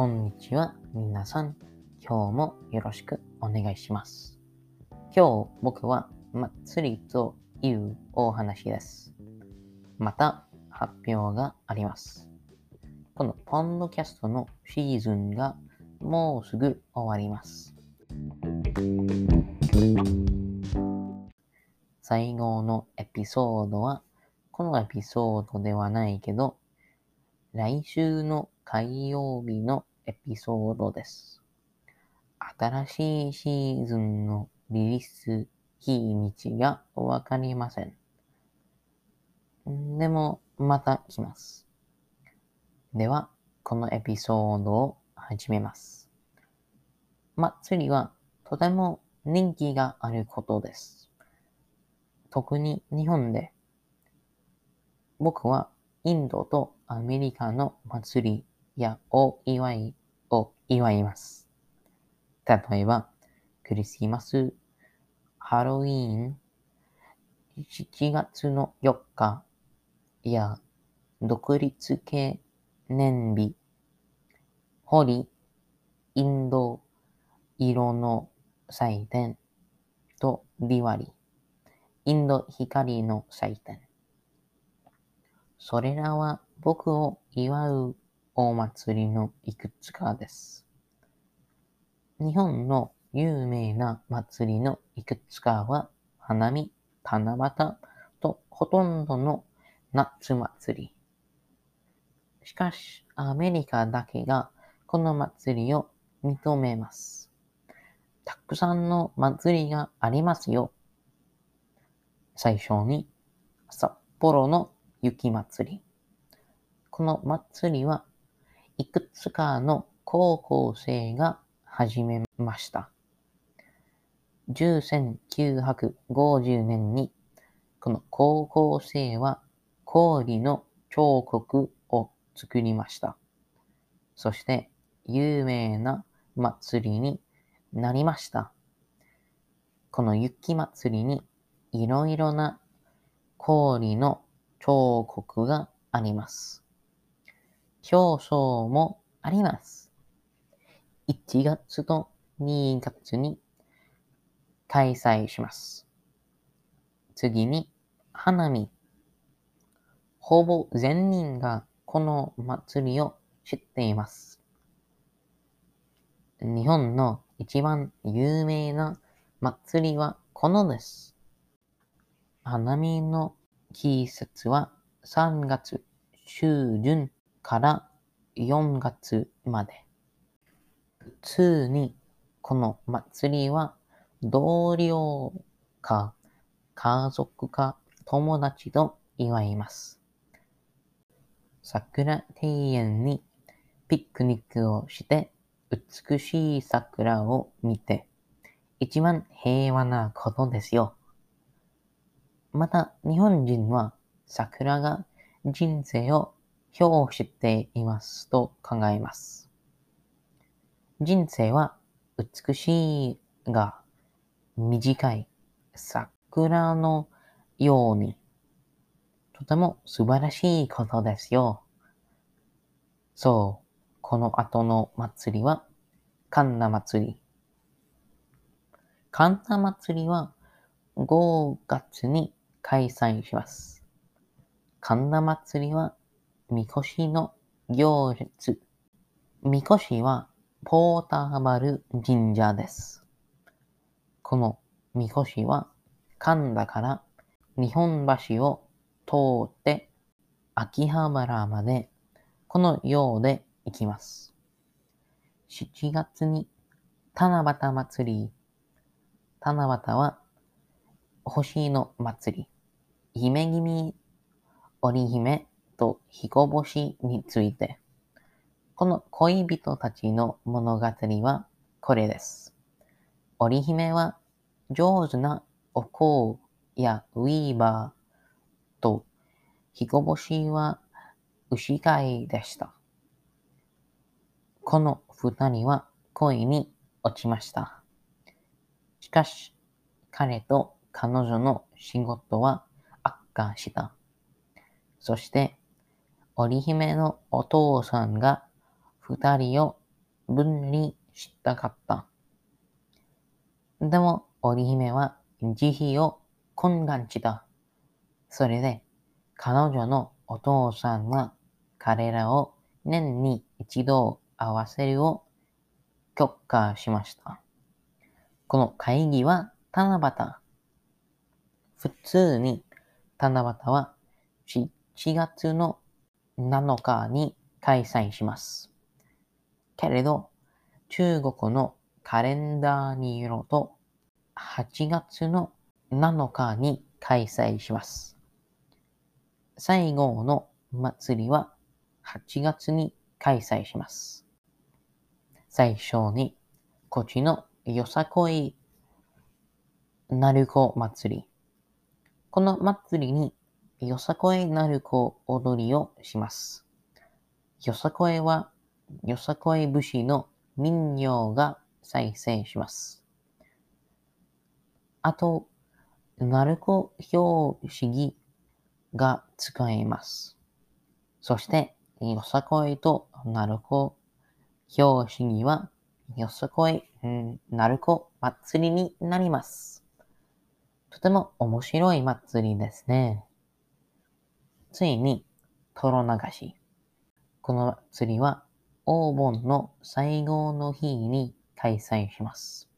こんにちは、皆さん。今日もよろしくお願いします。今日僕は祭りというお話です。また発表があります。このポンドキャストのシーズンがもうすぐ終わります。最後のエピソードは、このエピソードではないけど、来週の火曜日のエピソードです。新しいシーズンのリリース日にちがわかりません。でも、また来ます。では、このエピソードを始めます。祭りはとても人気があることです。特に日本で。僕はインドとアメリカの祭りやお祝いを祝います。例えば、クリスマス、ハロウィーン、7月の4日や独立記念日、ホリ、インド色の祭典とディワリ、インド光の祭典。それらは僕を祝うお祭りのいくつかです。日本の有名な祭りのいくつかは、花見、七夕とほとんどの夏祭り。しかし、アメリカだけがこの祭りを認めます。たくさんの祭りがありますよ。最初に、札幌の雪祭り。この祭りはいくつかの高校生が始めました。1950年にこの高校生は氷の彫刻を作りました。そして有名な祭りになりました。この雪祭りにいろいろな氷の彫刻があります。競争もあります。1月と2月に開催します。次に、花見。ほぼ全人がこの祭りを知っています。日本の一番有名な祭りはこのです。花見の季節は3月中旬から4月まで。普通にこの祭りは同僚か家族か友達と祝います。桜庭園にピクニックをして美しい桜を見て一番平和なことですよ。また日本人は桜が人生を表していますと考えます。人生は美しいが短い桜のようにとても素晴らしいことですよ。そう、この後の祭りは神田祭り。神田祭りは5月に開催します。神田祭りは、みこしの行列。みこしは、ポーターバル神社です。このみこしは、神田から日本橋を通って、秋葉原まで、このようで行きます。7月に、七夕祭り。七夕は、星の祭り。姫君、織姫と彦星について。この恋人たちの物語はこれです。織姫は上手なお香やウィーバーと彦星は牛飼いでした。この二人は恋に落ちました。しかし、彼と彼女の仕事は悪化した。そして、織姫のお父さんが二人を分離したかった。でも、織姫は慈悲を懇願した。それで、彼女のお父さんは彼らを年に一度会わせるを許可しました。この会議は七夕。普通に七夕は7月の7日に開催します。けれど、中国のカレンダーによると、8月の7日に開催します。最後の祭りは8月に開催します。最初に、こっちのよさこいなるこ祭り。この祭りによさこいなるこ踊りをします。よさこいはよさこい節の民謡が再生します。あと、なるこ表紙が使えます。そして、よさこいとなるこ表紙は、よさこい、なるこ祭りになります。とても面白い祭りですね。ついに、トロ流し。この祭りは、黄金の最後の日に開催します。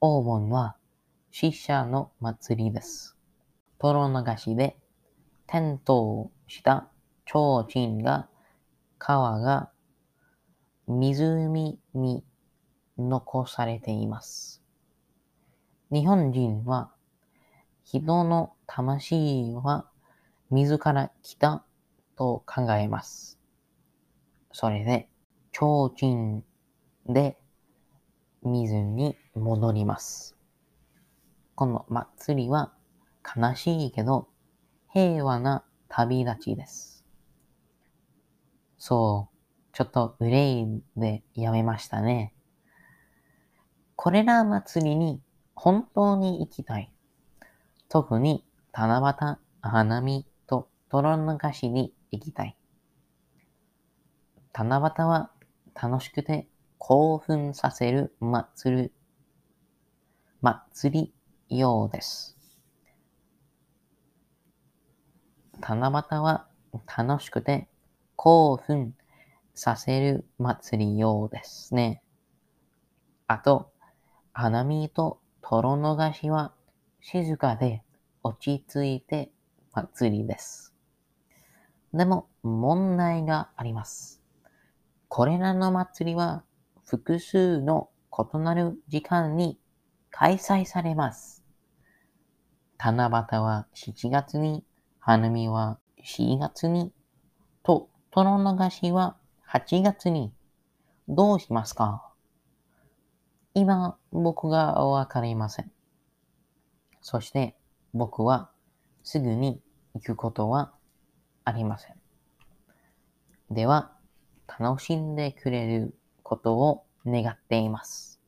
黄金は、死者の祭りです。トロ流しで転倒した提灯が川が湖に残されています。日本人は人の魂は水から来たと考えます。それで、提灯で水に戻ります。この祭りは悲しいけど平和な旅立ちです。そう、ちょっと憂いでやめましたね。これら祭りに本当に行きたい。特に七夕、花見泥流しに行きたい。七夕は楽しくて興奮させる祭り、祭りようです。七夕は楽しくて興奮させる祭りようですね。あと、花見と泥逃しは静かで落ち着いて祭りです。でも問題があります。これらの祭りは複数の異なる時間に開催されます。七夕は7月に、花見は4月に、と、との流しは8月に。どうしますか？今、僕がわかりません。そして、僕はすぐに行くことはありません。では、楽しんでくれることを願っています。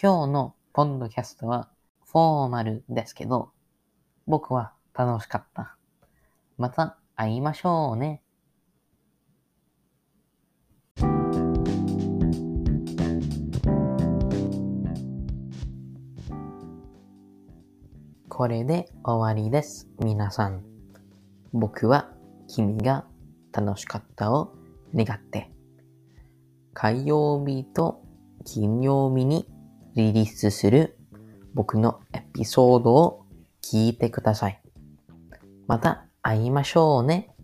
今日のポッドキャストはフォーマルですけど、僕は楽しかった。また会いましょうね。これで終わりです。皆さん。僕は君が楽しかったを願って、火曜日と金曜日にリリースする僕のエピソードを聞いてください。また会いましょうね。